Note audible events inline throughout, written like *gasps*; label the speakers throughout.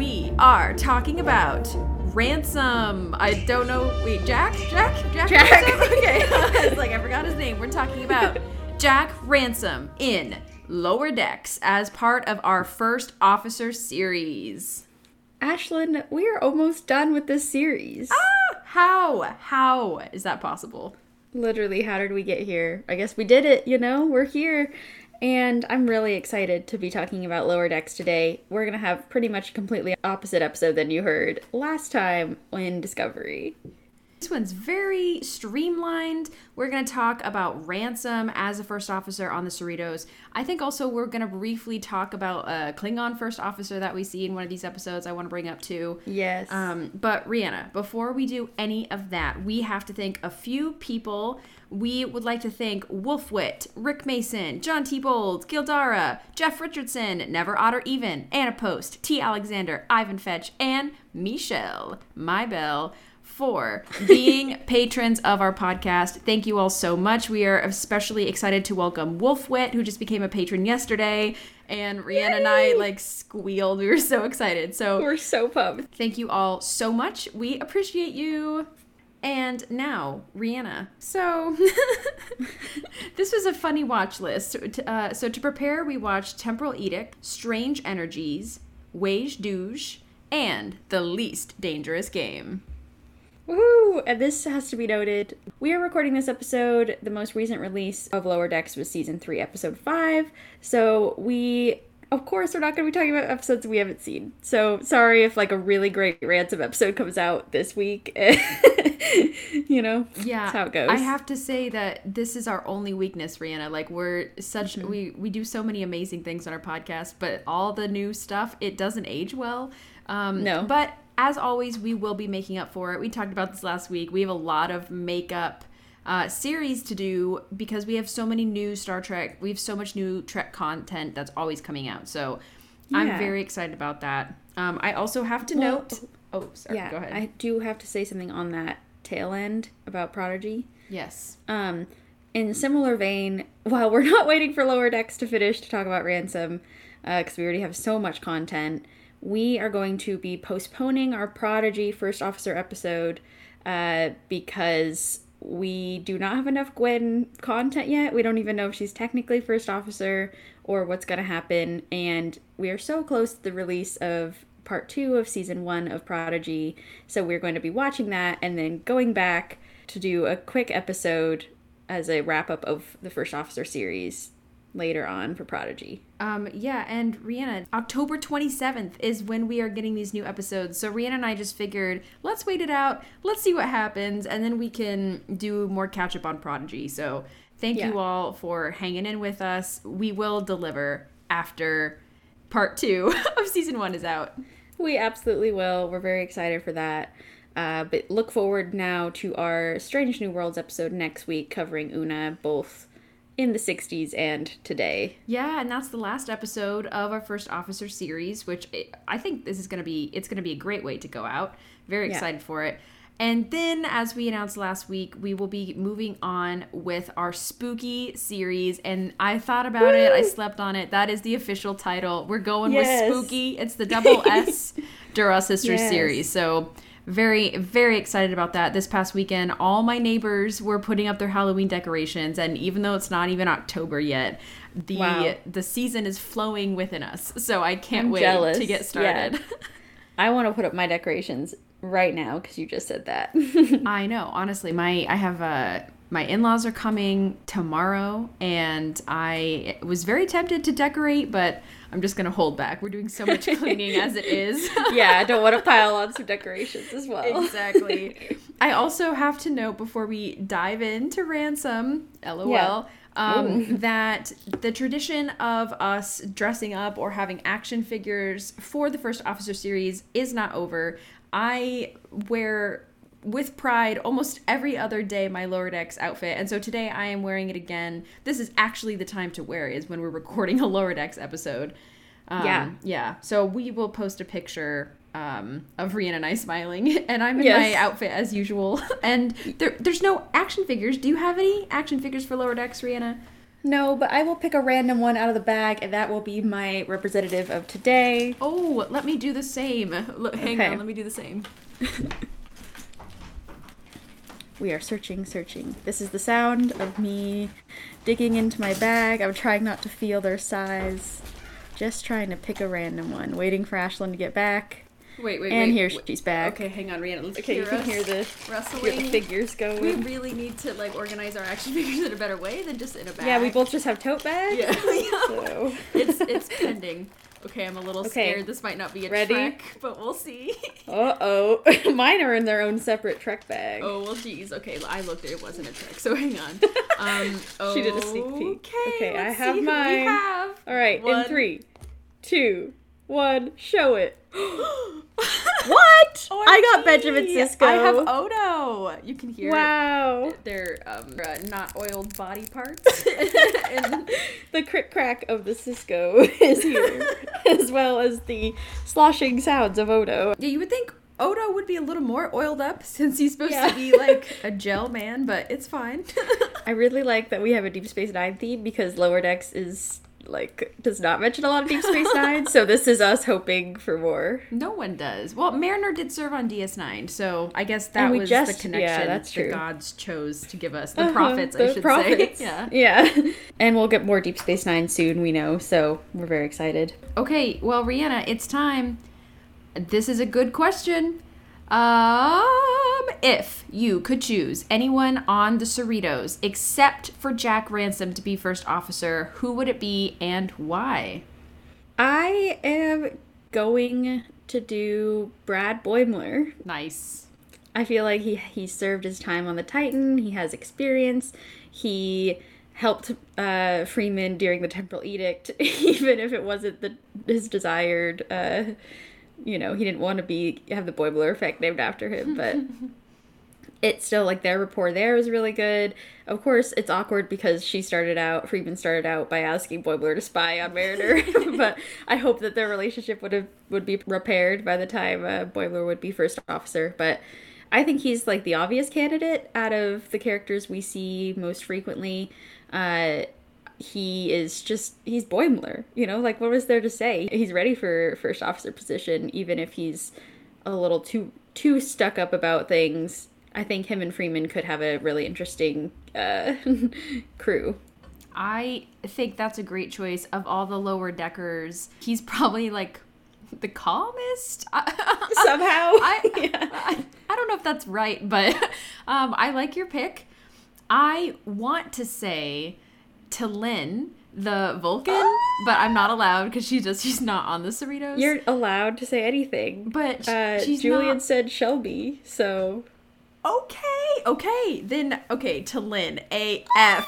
Speaker 1: we are talking about ransom. I don't know. Wait, Jack? Jack? Jack?
Speaker 2: Jack.
Speaker 1: Ransom? Okay. *laughs* I was like, I forgot his name. We're talking about Jack Ransom in Lower Decks as part of our first officer series.
Speaker 2: Ashlyn, we are almost done with this series.
Speaker 1: Ah, how? How is that possible?
Speaker 2: Literally, how did we get here? I guess we did it, you know? We're here. And I'm really excited to be talking about Lower Decks today. We're going to have pretty much a completely opposite episode than you heard last time in Discovery.
Speaker 1: This one's very streamlined. We're going to talk about Ransom as a first officer on the Cerritos. I think also we're going to briefly talk about a Klingon first officer that we see in one of these episodes I want to bring up too.
Speaker 2: Yes.
Speaker 1: Um, but Rhianna, before we do any of that, we have to thank a few people. We would like to thank Wolfwit, Rick Mason, John T. Bold, Gildara, Jeff Richardson, Never Otter Even, Anna Post, T. Alexander, Ivan Fetch, and Michelle, my bell for *laughs* being patrons of our podcast. Thank you all so much. We are especially excited to welcome Wolfwit, who just became a patron yesterday. And Rhianna and I like squealed. We were so excited. So
Speaker 2: We're so pumped.
Speaker 1: thank you all so much. We appreciate you. And now, Rhianna. So, *laughs* this was a funny watch list. Uh, so, to prepare, we watched Temporal Edict, Strange Energies, Wej Duj, and The Least Dangerous Game.
Speaker 2: Woohoo! And this has to be noted. We are recording this episode. The most recent release of Lower Decks was season 3, episode 5. So we, of course, we're not going to be talking about episodes we haven't seen. So sorry if like a really great Ransom episode comes out this week. *laughs* you know?
Speaker 1: Yeah,
Speaker 2: That's how it goes.
Speaker 1: I have to say that this is our only weakness, Rhianna. Like we're such
Speaker 2: Mm-hmm.
Speaker 1: we we do so many amazing things on our podcast, but all the new stuff it doesn't age well. Um,
Speaker 2: No.
Speaker 1: but as always, we will be making up for it. We talked about this last week. We have a lot of makeup uh, series to do because we have so many new Star Trek. We have so much new Trek content that's always coming out. So I'm very excited about that. Um, I also have to
Speaker 2: Well,
Speaker 1: note. Oh, sorry.
Speaker 2: yeah,
Speaker 1: go ahead.
Speaker 2: I do have to say something on that tail end about Prodigy.
Speaker 1: yes.
Speaker 2: Um, in similar vein, *laughs* while we're not waiting for Lower Decks to finish to talk about Ransom, because we already have so much content, we are going to be postponing our Prodigy First Officer episode uh, because we do not have enough Gwen content yet. We don't even know if she's technically First Officer or what's going to happen. And we are so close to the release of part two of season one of Prodigy. So we're going to be watching that and then going back to do a quick episode as a wrap up of the First Officer series later on for Prodigy.
Speaker 1: Um, yeah, and Rhianna, October 27th is when we are getting these new episodes. So Rhianna and I just figured, let's wait it out, let's see what happens, and then we can do more catch up on Prodigy. So thank
Speaker 2: Yeah.
Speaker 1: you all for hanging in with us. We will deliver after part two *laughs* of season one is out.
Speaker 2: We absolutely will. We're very excited for that. Uh, but look forward now to our Strange New Worlds episode next week covering Una both in the 60s and today.
Speaker 1: Yeah, and that's the last episode of our first officer series, which I- think this is going to be it's going to be a great way to go out. Very
Speaker 2: Yeah.
Speaker 1: excited for it. And then as we announced last week, we will be moving on with our spooky series and I thought about it, I slept on it. That is the official title. We're going
Speaker 2: Yes.
Speaker 1: with spooky. It's the *laughs* double S Dura Sisters
Speaker 2: Yes.
Speaker 1: series. So very very excited about that this past weekend all my neighbors were putting up their halloween decorations and even though it's not even october yet the
Speaker 2: Wow.
Speaker 1: the season is flowing within us so i can't
Speaker 2: I'm
Speaker 1: wait
Speaker 2: jealous.
Speaker 1: to get
Speaker 2: Yeah.
Speaker 1: started *laughs*
Speaker 2: I want to put up my decorations right now because you just said that. *laughs*
Speaker 1: i know honestly my i have uh my in-laws are coming tomorrow and i was very tempted to decorate but i'm just gonna hold back we're doing so much *laughs* cleaning as it is
Speaker 2: yeah, I don't want to pile on some decorations as well.
Speaker 1: exactly. *laughs* I also have to note before we dive into ransom, lol,
Speaker 2: Yeah.
Speaker 1: um, *laughs* that the tradition of us dressing up or having action figures for the first officer series is not over. I wear with pride almost every other day my lower decks outfit and so today i am wearing it again this is actually the time to wear it is when we're *laughs* recording a lower decks episode um,
Speaker 2: Yeah.
Speaker 1: yeah so we will post a picture um, of Rian and I smiling, *laughs* and I'm in
Speaker 2: Yes.
Speaker 1: my outfit as usual. *laughs* And there, there's no action figures. Do you have any action figures for Lower Decks, Rhianna?
Speaker 2: No, but I will pick a random one out of the bag, and that will be my representative of today.
Speaker 1: Oh, let me do the same. Look, hang
Speaker 2: Okay.
Speaker 1: on, let me do the same.
Speaker 2: We are searching, searching. This is the sound of me digging into my bag. I'm trying not to feel their size. Just trying to pick a random one. Waiting for Ashlyn to get back.
Speaker 1: Wait, wait, wait.
Speaker 2: And
Speaker 1: wait.
Speaker 2: here
Speaker 1: wait.
Speaker 2: she's back.
Speaker 1: Okay, hang on, Rhianna. Let's
Speaker 2: Okay,
Speaker 1: hear
Speaker 2: you can hear the, hear
Speaker 1: wrestling.
Speaker 2: the figures going.
Speaker 1: We really need to like organize our action *laughs* figures in a better way than just in a bag.
Speaker 2: yeah, we both just have tote bags.
Speaker 1: Yeah. *laughs*
Speaker 2: So. *laughs*
Speaker 1: it's it's pending. Okay, I'm a little
Speaker 2: Okay.
Speaker 1: scared. This might not be a
Speaker 2: Ready?
Speaker 1: trek, but we'll see. *laughs*
Speaker 2: Uh oh. *laughs* Mine are in their own separate Trek bag.
Speaker 1: oh well, geez. Okay, I looked. It wasn't a trek, so hang on. *laughs* Um,
Speaker 2: She did a sneak peek.
Speaker 1: Okay,
Speaker 2: Okay, I have
Speaker 1: see who we
Speaker 2: mine.
Speaker 1: have.
Speaker 2: All right,
Speaker 1: One.
Speaker 2: in three, two, one, show it. *gasps* *gasps*
Speaker 1: what? *laughs*
Speaker 2: I got Benjamin Sisko.
Speaker 1: I have Odo. You can hear.
Speaker 2: Wow.
Speaker 1: Their um, uh, not oiled body parts. and *laughs* *laughs*
Speaker 2: The crick crack of the Sisko is here, as well as the sloshing sounds of Odo.
Speaker 1: Yeah, you would think Odo would be a little more oiled up since he's supposed
Speaker 2: Yeah.
Speaker 1: to be like a gel man, but it's fine.
Speaker 2: I really like that we have a Deep Space Nine theme because Lower Decks is like does not mention a lot of Deep Space Nine, so this is us hoping for more.
Speaker 1: no one does. Well, Mariner did serve on DS9, so I guess that was
Speaker 2: just-
Speaker 1: the
Speaker 2: yeah,
Speaker 1: connection
Speaker 2: that's
Speaker 1: the
Speaker 2: true.
Speaker 1: gods chose to give us. The
Speaker 2: Uh-huh,
Speaker 1: prophets, I should
Speaker 2: prophets.
Speaker 1: say. *laughs* Yeah.
Speaker 2: Yeah. And we'll get more Deep Space Nine soon, we know, so we're very excited.
Speaker 1: Okay, well, Rhianna, it's time. This is a good question. Um, if you could choose anyone on the Cerritos except for Jack Ransom to be first officer, who would it be and why?
Speaker 2: I am going to do Brad Boimler.
Speaker 1: Nice.
Speaker 2: I feel like he he served his time on the Titan. He has experience. He helped uh, Freeman during the Temporal Edict, *laughs* even if it wasn't the his desired. Uh, you know, he didn't want to be have the Boimler effect named after him, but *laughs* it's still like their rapport there is really good. Of course, it's awkward because she started out, Freeman started out by asking Boimler to spy on Mariner, *laughs* *laughs* but I hope that their relationship would have would be repaired by the time uh, Boimler would be first officer. But I think he's like the obvious candidate out of the characters we see most frequently. Uh, he is just he's Boimler, you know. Like what was there to say? He's ready for first officer position, even if he's a little too too stuck up about things. I think him and Freeman could have a really interesting uh, *laughs* crew.
Speaker 1: I think that's a great choice. Of all the lower deckers, he's probably like the calmest. *laughs*
Speaker 2: Somehow, *laughs*
Speaker 1: I,
Speaker 2: Yeah.
Speaker 1: I, I don't know if that's right, but um, I like your pick. I want to say T'Lyn, the Vulcan, but I'm not allowed because she just she's not on the Cerritos.
Speaker 2: You're allowed to say anything.
Speaker 1: but
Speaker 2: Uh,
Speaker 1: she's
Speaker 2: Julian
Speaker 1: not.
Speaker 2: said Shelby, so
Speaker 1: Okay, okay, then okay T'Lyn. AF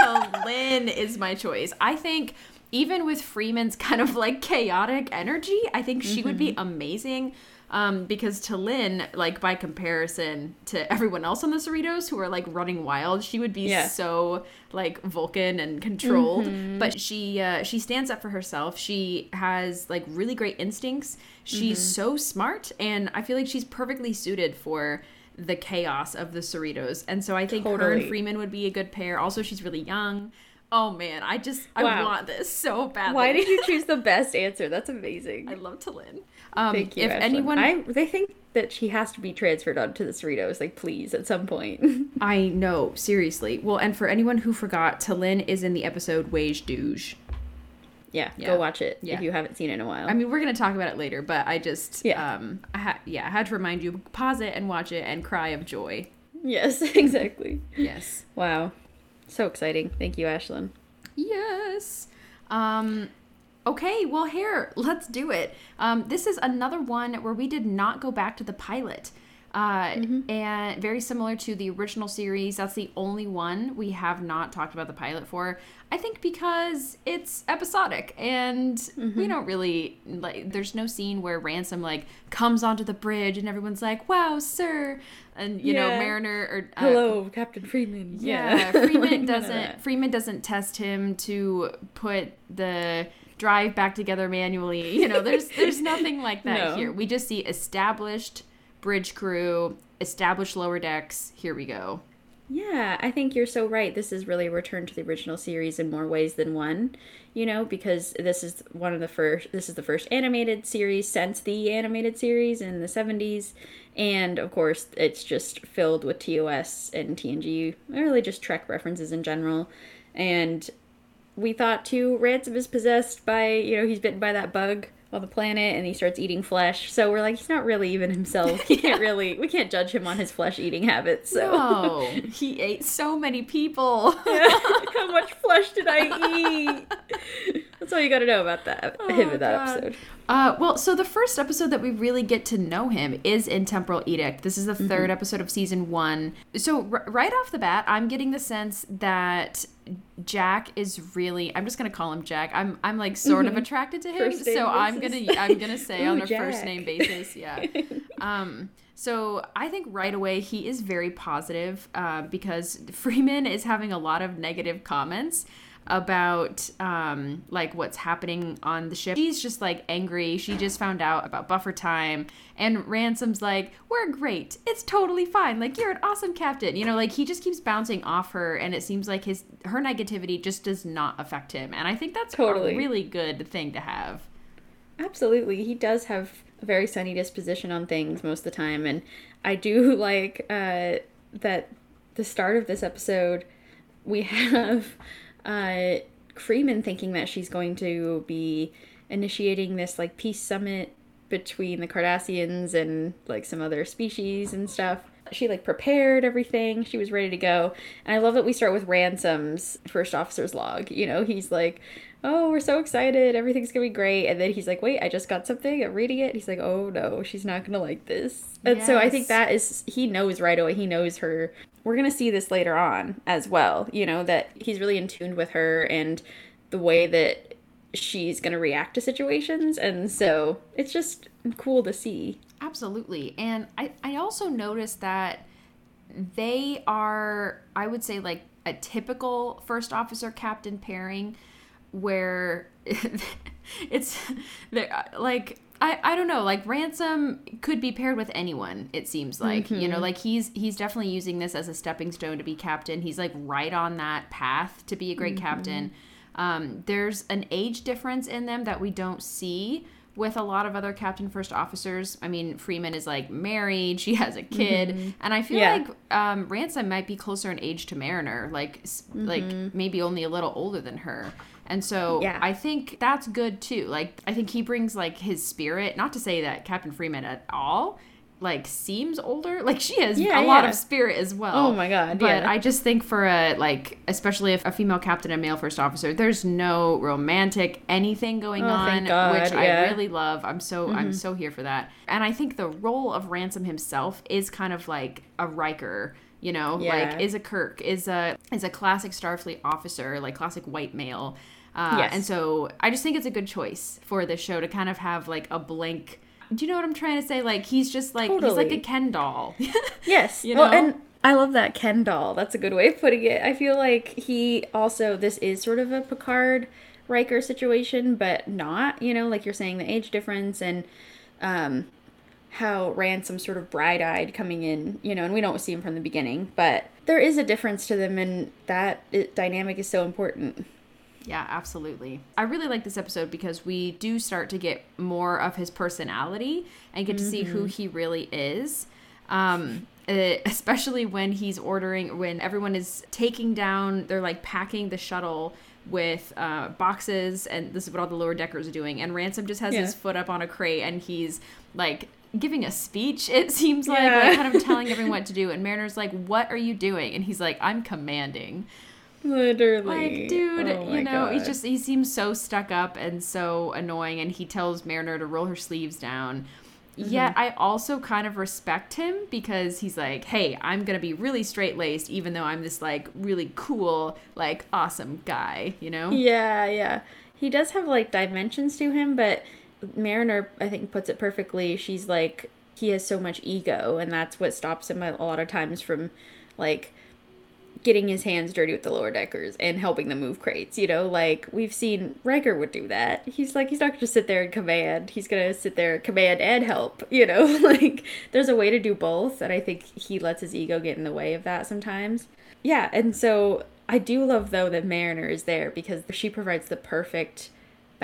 Speaker 1: to *laughs* Lynn is my choice. I think even with Freeman's kind of like chaotic energy, I think she would
Speaker 2: Mm-hmm.
Speaker 1: be amazing. Um, because T'Lyn, like by comparison to everyone else on the Cerritos who are like running wild, she would be
Speaker 2: Yeah.
Speaker 1: so like Vulcan and controlled.
Speaker 2: Mm-hmm.
Speaker 1: But she uh, she stands up for herself. She has like really great instincts. She's
Speaker 2: Mm-hmm.
Speaker 1: so smart, and I feel like she's perfectly suited for the chaos of the Cerritos. And so I think her and Freeman would be a good pair. Also, she's really young. Oh man, I just I want this so badly.
Speaker 2: why did you *laughs* choose the best answer? That's amazing.
Speaker 1: I love T'Lyn. Um,
Speaker 2: Thank you.
Speaker 1: if
Speaker 2: Ashlyn.
Speaker 1: anyone,
Speaker 2: I they think that she has to be transferred onto the Cerritos. Like, please, at some point. *laughs*
Speaker 1: I know seriously. Well, and for anyone who forgot, T'Lyn is in the episode Wej Duj.
Speaker 2: yeah,
Speaker 1: Yeah.
Speaker 2: go watch it
Speaker 1: Yeah.
Speaker 2: if you haven't seen it in a while.
Speaker 1: I mean, we're gonna talk about it later, but I just
Speaker 2: Yeah.
Speaker 1: um I ha- yeah I had to remind you pause it and watch it and cry of joy.
Speaker 2: yes, *laughs* exactly.
Speaker 1: Yes.
Speaker 2: Wow, so exciting. Thank you, Ashlyn.
Speaker 1: Yes. Um okay, well here, let's do it. Um this is another one where we did not go back to the pilot. Uh, And very similar to the original series, that's the only one we have not talked about the pilot for. I think because it's episodic and we don't really like. There's no scene where Ransom like comes onto the bridge and everyone's like, "Wow, sir," and you know Mariner or uh,
Speaker 2: Hello, Captain Freeman.
Speaker 1: yeah, *laughs*
Speaker 2: None
Speaker 1: Freeman doesn't. Freeman doesn't test him to put the drive back together manually. You know, there's there's nothing like that
Speaker 2: No.
Speaker 1: here. We just see established bridge crew, established lower decks. Here we go.
Speaker 2: Yeah, I think you're so right. This is really a return to the original series in more ways than one, you know, because this is one of the first this is the first animated series since the animated series in the 70s and of course it's just filled with TOS and TNG, really just Trek references in general. And we thought too Ransom is possessed by, you know, he's bitten by that bug on the planet and he starts eating flesh. So we're like he's not really even himself. *laughs* He can't really we can't judge him on his flesh eating habits. So
Speaker 1: Oh, *laughs* he ate so many people. *laughs*
Speaker 2: How much flesh did I eat? That's all you got to know about that him in that
Speaker 1: Oh, God.
Speaker 2: episode.
Speaker 1: Uh, well, so the first episode that we really get to know him is in Temporal Edict. This is the 3rd episode of season one. So r- right off the bat, I'm getting the sense that Jack is really. I'm just gonna call him Jack. I'm I'm like sort of attracted to him, so I'm gonna I'm gonna say *laughs* on
Speaker 2: Ooh,
Speaker 1: a first name basis. Yeah. *laughs* Um, so I think right away he is very positive uh, because Freeman is having a lot of negative comments about um, like what's happening on the ship. She's just like angry. She just found out about buffer time, and Ransom's like, "We're great. It's totally fine. Like you're an awesome captain." You know, like he just keeps bouncing off her, and it seems like his her negativity just does not affect him. And I think that's
Speaker 2: Totally.
Speaker 1: a really good thing to have.
Speaker 2: Absolutely. He does have a very sunny disposition on things most of the time. And I do *laughs* like uh, that the start of this episode, we *laughs* have uh, Freeman thinking that she's going to be initiating this like peace summit between the Cardassians and like some other species and stuff. She like prepared everything. She was ready to go. And I love that we start with Ransom's first officer's log. You know, he's like, "Oh, we're so excited. Everything's going to be great." And then he's like, "Wait, I just got something. I'm reading it." He's like, "Oh no, she's not going to like this." And so I think that is he knows right away. He knows her. We're going to see this later on as well, you know, that he's really in tune with her and the way that she's going to react to situations. And so it's just cool to see.
Speaker 1: Absolutely. And I, I also noticed that they are, I would say, like a typical first officer captain pairing where *laughs* it's like. I, I don't know like ransom could be paired with anyone it seems like you know like he's he's definitely using this as a stepping stone to be captain he's like right on that path to be a great captain um, there's an age difference in them that we don't see with a lot of other captain first officers. I mean, Freeman is like married, she has a kid, and I feel
Speaker 2: Yeah.
Speaker 1: like um, Ransom might be closer in age to Mariner, like s like maybe only a little older than her. And so
Speaker 2: Yeah.
Speaker 1: I think that's good too. Like I think he brings like his spirit. Not to say that Captain Freeman at all like seems older. *laughs* Like she has
Speaker 2: Yeah,
Speaker 1: a lot of spirit as well.
Speaker 2: Oh my God,
Speaker 1: But
Speaker 2: yeah.
Speaker 1: I just think for a like especially if a female captain and male first officer, there's no romantic anything going
Speaker 2: Oh,
Speaker 1: on,
Speaker 2: God,
Speaker 1: which
Speaker 2: yeah. Mm-hmm.
Speaker 1: I really love. I'm so I'm so here for that. And I think the role of Ransom himself is kind of like a Riker, you know,
Speaker 2: Yeah.
Speaker 1: like is a Kirk, is a is a classic Starfleet officer, like classic white male. Uh,
Speaker 2: Yes.
Speaker 1: And so I just think it's a good choice for this show to kind of have like a blank. Do you know what I'm trying to say? Like he's just like he's like a
Speaker 2: Totally.
Speaker 1: Ken doll. *laughs*
Speaker 2: Yes.
Speaker 1: You
Speaker 2: well,
Speaker 1: know?
Speaker 2: and I love that Ken doll. That's a good way of putting it. I feel like he also this is sort of a Picard Riker situation, but not, you know, like you're saying the age difference and um how Ransom sort of bright-eyed coming in, you know, and we don't see him from the beginning, but there is a difference to them and that it, dynamic is so important.
Speaker 1: Yeah, absolutely. I really like this episode because we do start to get more of his personality and get to see who he really is. Um, especially when he's ordering, when everyone is taking down, they're like packing the shuttle with uh, boxes, and this is what all the lower deckers are doing. And Ransom just has
Speaker 2: Yeah.
Speaker 1: his foot up on a crate and he's like giving a speech, it seems like,
Speaker 2: Yeah.
Speaker 1: like kind of telling everyone what to *laughs* do. And Mariner's like, What are you doing? And he's like, I'm commanding.
Speaker 2: Literally.
Speaker 1: Like, dude,
Speaker 2: Oh
Speaker 1: you know, he's
Speaker 2: God.
Speaker 1: just he seems so stuck up and so annoying and he tells Mariner to roll her sleeves down. Yet mm-hmm. I also kind of respect him because he's like, hey, I'm going to be really straight laced, even though I'm this like really cool, like awesome guy, you know?
Speaker 2: Yeah, yeah. He does have like dimensions to him, but Mariner, I think, puts it perfectly. She's like, he has so much ego, and that's what stops him a lot of times from like getting his hands dirty with the lower deckers and helping them move crates. You know, like we've seen Riker would do that. He's like, he's not gonna sit there and command. He's gonna sit there, command, and help. *laughs* You know, *laughs* like there's a way to do both, and I think he lets his ego get in the way of that sometimes. Yeah, and so I do love though that Mariner is there because she provides the perfect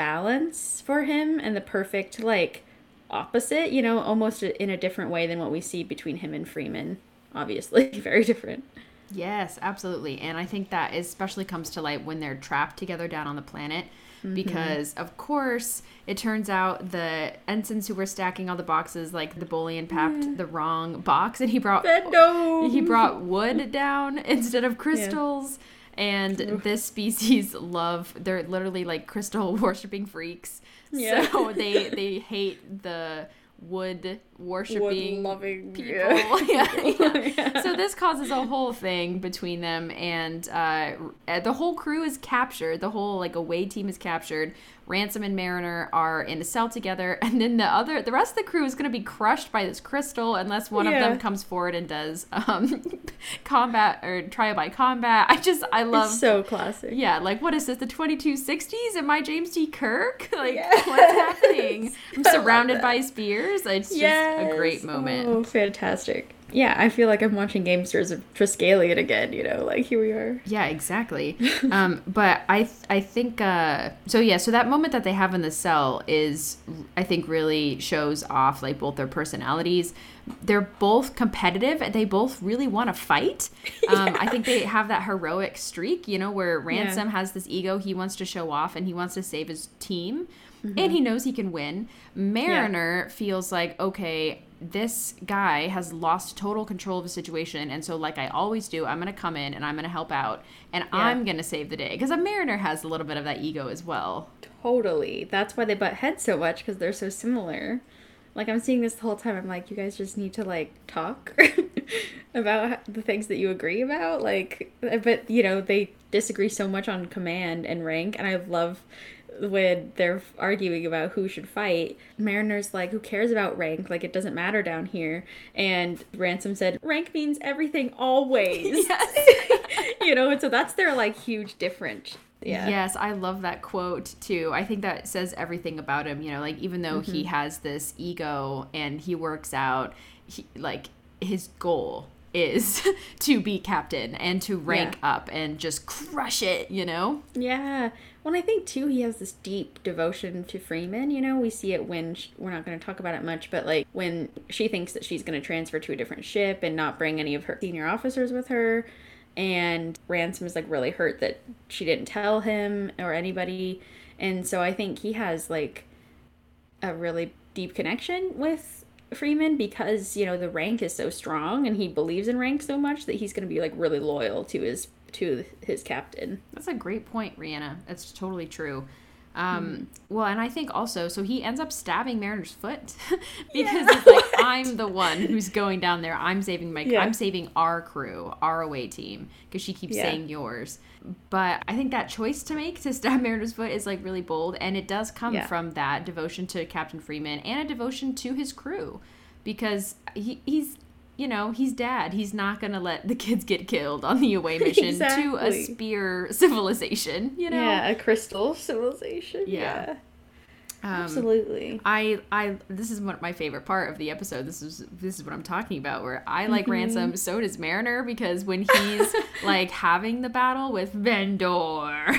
Speaker 2: balance for him and the perfect like opposite, you know, almost in a different way than what we see between him and Freeman. Obviously, *laughs* very different.
Speaker 1: Yes, absolutely. And I think that especially comes to light when they're trapped together down on the planet. Mm-hmm. Because of course, it turns out the ensigns who were stacking all the boxes, like the Bolian papped the wrong box, and he brought
Speaker 2: No.
Speaker 1: he brought *laughs* wood down instead of crystals. And this species *laughs* love they're literally like crystal *laughs* worshipping freaks.
Speaker 2: Yeah.
Speaker 1: So they they hate the wood worshipping
Speaker 2: Wood-loving,
Speaker 1: people. *laughs*
Speaker 2: yeah. *laughs*
Speaker 1: Yeah, yeah. So this causes a whole thing between them, and uh, the whole crew is captured. The whole like away team is captured. Ransom and Mariner are in a cell together, *laughs* and then the other, the rest of the crew is going to be crushed by this crystal unless one of them comes forward and does um, combat or trial by combat. I just I love
Speaker 2: It's so classic.
Speaker 1: yeah, like what is this? The 2260s? Am I James T. Kirk? Like
Speaker 2: Yes.
Speaker 1: what's happening? I'm surrounded by spears. It's just a great moment.
Speaker 2: Oh, fantastic. Yeah, I feel like I'm watching Gamesters of Triskelion again, you know, like here we are.
Speaker 1: Yeah, exactly. *laughs* um, but I th- I think uh, so. Yeah, so that moment that they have in the cell is I think really shows off like both their personalities. They're both competitive. and They both really want to fight. *laughs* Um, I think they have that heroic streak, you know, where Ransom has this ego. He wants to show off and he wants to save his team, and he mm-hmm. knows he can win. Mariner feels like okay. This guy has lost total control of the situation, and so, like I always do, I'm gonna come in and I'm gonna help out, and I'm gonna save the day because a Mariner has a little bit of that ego as well.
Speaker 2: Totally. That's why they butt heads so much because they're so similar. Like I'm seeing this the whole time. I'm like, you guys just need to like talk *laughs* about the things that you agree about. Like, uh, but you know they disagree so much on command and rank, and I love when they're arguing about who should fight. Mariner's like, who cares about rank? Like it doesn't matter down here. And Ransom said, rank means everything always. *laughs* *laughs* you know, and so that's their like huge difference. Yeah.
Speaker 1: Yes, I love that quote too. I think that says everything about him. You know, like even though he mm-hmm. has this ego and he works out, he, like his goal is *laughs* to be captain and to rank up and just crush it. You know.
Speaker 2: Yeah. Well, I think too he has this deep devotion to Freeman. You know, we see it when sh we're not going to talk about it much, but like when she thinks that she's going to transfer to a different ship and not bring any of her senior officers with her, and Ransom is like really hurt that she didn't tell him or anybody, and so I think he has like a really deep connection with Freeman because you know the rank is so strong and he believes in rank so much that he's going to be like really loyal to his to his captain.
Speaker 1: That's a great point, Rhianna. That's totally true. Um, Well, and I think also, so he ends up stabbing Mariner's foot *laughs* because it's like, *laughs* I'm the one who's going down there. I'm saving my,
Speaker 2: Yeah.
Speaker 1: I'm saving our crew, our away team, because she keeps
Speaker 2: Yeah.
Speaker 1: saying yours. But I think that choice to make to *laughs* stab Mariner's foot is like really bold, and it does come
Speaker 2: Yeah.
Speaker 1: from that devotion to Captain Freeman and a devotion to his crew, because he, he's. You know, he's dad. He's not gonna let the kids get killed on the away *laughs* mission to a spear civilization. You know,
Speaker 2: Yeah, a crystal civilization.
Speaker 1: Yeah.
Speaker 2: Yeah.
Speaker 1: Um,
Speaker 2: Absolutely.
Speaker 1: I I this is what my favorite part of the episode. This is this is what I'm talking about. Where I like
Speaker 2: Mm-hmm.
Speaker 1: Ransom, so does Mariner because when he's *laughs* like having the battle with Vendor, *laughs*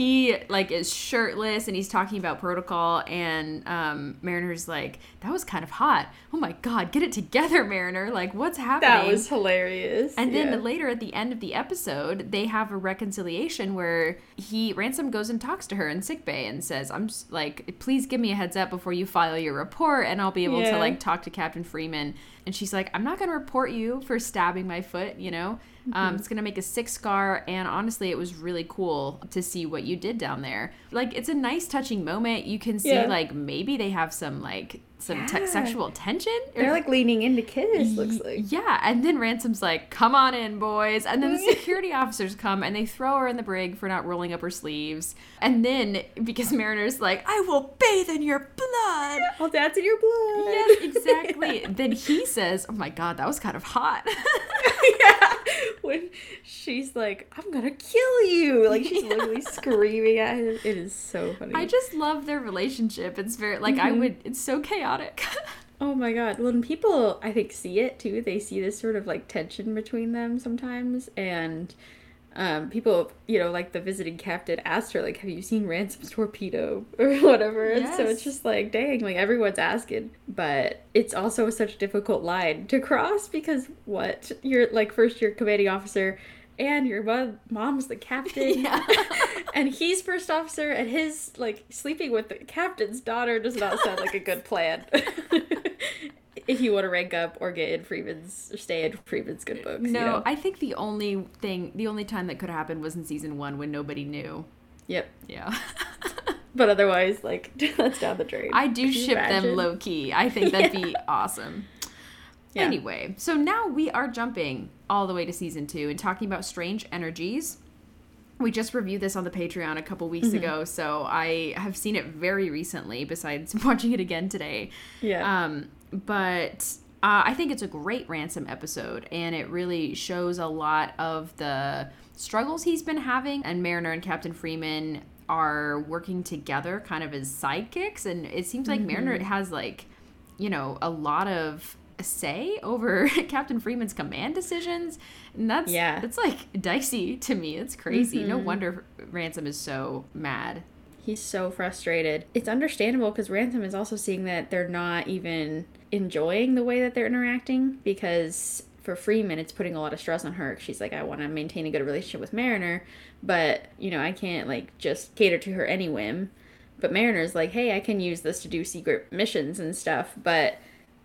Speaker 1: he like is shirtless and he's talking about protocol, and um, Mariner's like, "That was kind of hot. Oh my god, get it together, Mariner! Like, what's happening?"
Speaker 2: That was hilarious.
Speaker 1: And then
Speaker 2: yeah.
Speaker 1: later at the end of the episode, they have a reconciliation where he ransom goes and talks to her in sickbay and says, "I'm like, please give me a heads up before you file your report, and I'll be able to like talk to Captain Freeman." And she's like, "I'm not going to report you for stabbing my foot. You know,
Speaker 2: Mm-hmm.
Speaker 1: um, it's going to make a sick scar." And honestly, it was really cool to see what you did down there. Like, it's a nice, touching moment. You can see
Speaker 2: Yeah.
Speaker 1: like maybe they have some like some te- sexual tension.
Speaker 2: They're like leaning in to kiss, looks like.
Speaker 1: Yeah, and then Ransom's like, "Come on in, boys." And then the *laughs* security officers come and they throw her in the brig for not rolling up her sleeves. And then because Mariner's like, "I will bathe in your blood."
Speaker 2: I'll dance in your blood.
Speaker 1: Yes, *laughs* exactly. then he says, "Oh my god, that was kind of hot." *laughs*
Speaker 2: yeah. When she's like, I'm gonna kill you. Like she's literally screaming at him. It is so funny.
Speaker 1: I just love their relationship. It's very like I mm-hmm. would. It's so chaotic. *laughs*
Speaker 2: Oh my god. When people I think see it too, they see this sort of like tension between them sometimes and um, people, you know, like the visiting captain asked her, like, have you seen Ransom's torpedo *laughs* or whatever? And so it's just like, dang, like everyone's asking. But it's also such a difficult line to cross because what? You're like first year commanding officer and your mom's the captain. *laughs*
Speaker 1: Yeah. *laughs*
Speaker 2: and he's first officer and his like sleeping with the captain's daughter does not sound like a good plan. *laughs* if you want to rank up or get in Freeman's or stay in Freeman's good books.
Speaker 1: no,
Speaker 2: you know?
Speaker 1: I think the only thing, the only time that could happen was in season one when nobody knew.
Speaker 2: Yep.
Speaker 1: Yeah.
Speaker 2: But otherwise, like that's down the drain.
Speaker 1: I do ship them low key. I think that'd be awesome.
Speaker 2: Yeah.
Speaker 1: Anyway, so now we are jumping all the way to season two and talking about strange energies. We just reviewed this on the Patreon a couple weeks
Speaker 2: Mm-hmm.
Speaker 1: ago, so I have seen it very recently, besides *laughs* watching it again today.
Speaker 2: Yeah.
Speaker 1: Um, but uh, I think it's a great ransom episode, and it really shows a lot of the struggles he's been having. And Mariner and Captain Freeman are working together, kind of as sidekicks, and it seems like Mariner
Speaker 2: Mm-hmm.
Speaker 1: has like, you know, a lot of say over *laughs* Captain Freeman's command decisions, and that's
Speaker 2: Yeah.
Speaker 1: it's like dicey to me. It's crazy. No
Speaker 2: Mhm.
Speaker 1: wonder Ransom is so mad.
Speaker 2: He's so frustrated. It's understandable because Ransom is also seeing that they're not even enjoying the way that they're interacting because for Freeman, it's putting a lot of stress on her. She's like, I want to maintain a good relationship with Mariner, but, you know, I can't, like, just cater to her any whim. But Mariner's like, hey, I can use this to do secret missions and stuff, but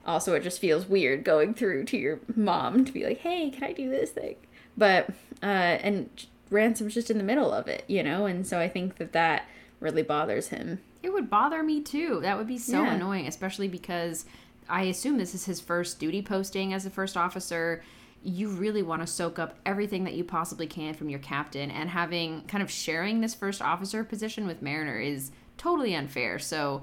Speaker 2: also it just feels weird going through to your mom to be like, hey, can I do this thing? But, uh, and Ransom's just in the middle of it, you know? And so I think that that really bothers him.
Speaker 1: It would bother me too. That would be so
Speaker 2: Yeah.
Speaker 1: annoying, especially because I assume this is his first duty posting as a first officer. You really want to soak up everything that you possibly can from your captain, and having kind of sharing this first officer position with Mariner is totally unfair. So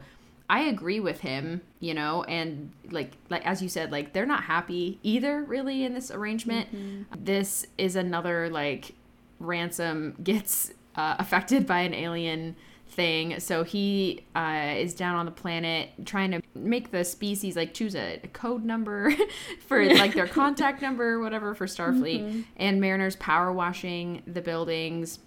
Speaker 1: I agree with him, you know, and like like as you said, like they're not happy either really in this arrangement. This is another like ransom gets uh, affected by an alien thing. So he uh, is down on the planet trying to make the species like choose a, a code number *laughs* for *laughs* like their contact number whatever for starfleet. And mariner's power washing the buildings.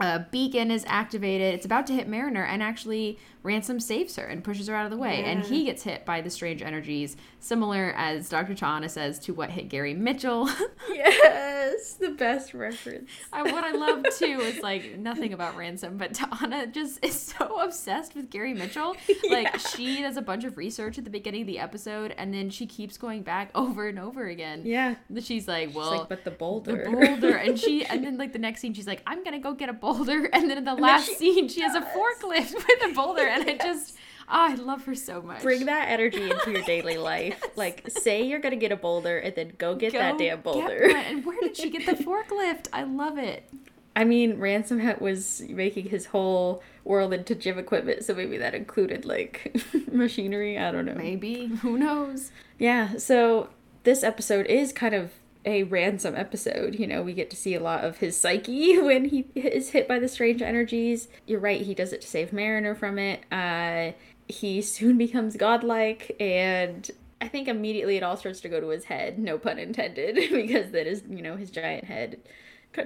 Speaker 1: A beacon is activated. It's about to hit Mariner, and actually, Ransom saves her and pushes her out of the way. And he gets hit by the strange energies, similar as Dr. T'Ana says to what hit Gary Mitchell. *laughs*
Speaker 2: Yes, the best reference.
Speaker 1: I, what I love too is *laughs* like nothing about Ransom, but T'Ana just is so obsessed with Gary Mitchell. *laughs* Like
Speaker 2: Yeah.
Speaker 1: she does a bunch of research at the beginning of the episode, and then she keeps going back over and over again.
Speaker 2: Yeah.
Speaker 1: She's like,
Speaker 2: She's
Speaker 1: well,
Speaker 2: like, but the boulder,
Speaker 1: the
Speaker 2: boulder.
Speaker 1: and she and then like the next scene she's like i'm gonna go get a boulder and then in the
Speaker 2: then
Speaker 1: last
Speaker 2: she
Speaker 1: scene she has a forklift with a boulder and i just oh, i love her so much
Speaker 2: Bring that energy into your *laughs* daily life. Like, say you're gonna get a boulder and then go get that damn boulder.
Speaker 1: one. and where did she get the *laughs* forklift i love it
Speaker 2: I mean, Ransom ha- was making his whole world into gym equipment, so maybe that included like *laughs* machinery. I don't know.
Speaker 1: maybe who knows
Speaker 2: Yeah, so this episode is kind of a ransom episode. You know, we get to see a lot of his psyche *laughs* when he is hit by the strange energies. You're right, he does it to save Mariner from it. Uh, he soon *laughs* becomes godlike, and I think immediately it all starts to go to his head, no pun intended, *laughs* because that is, you know, his giant head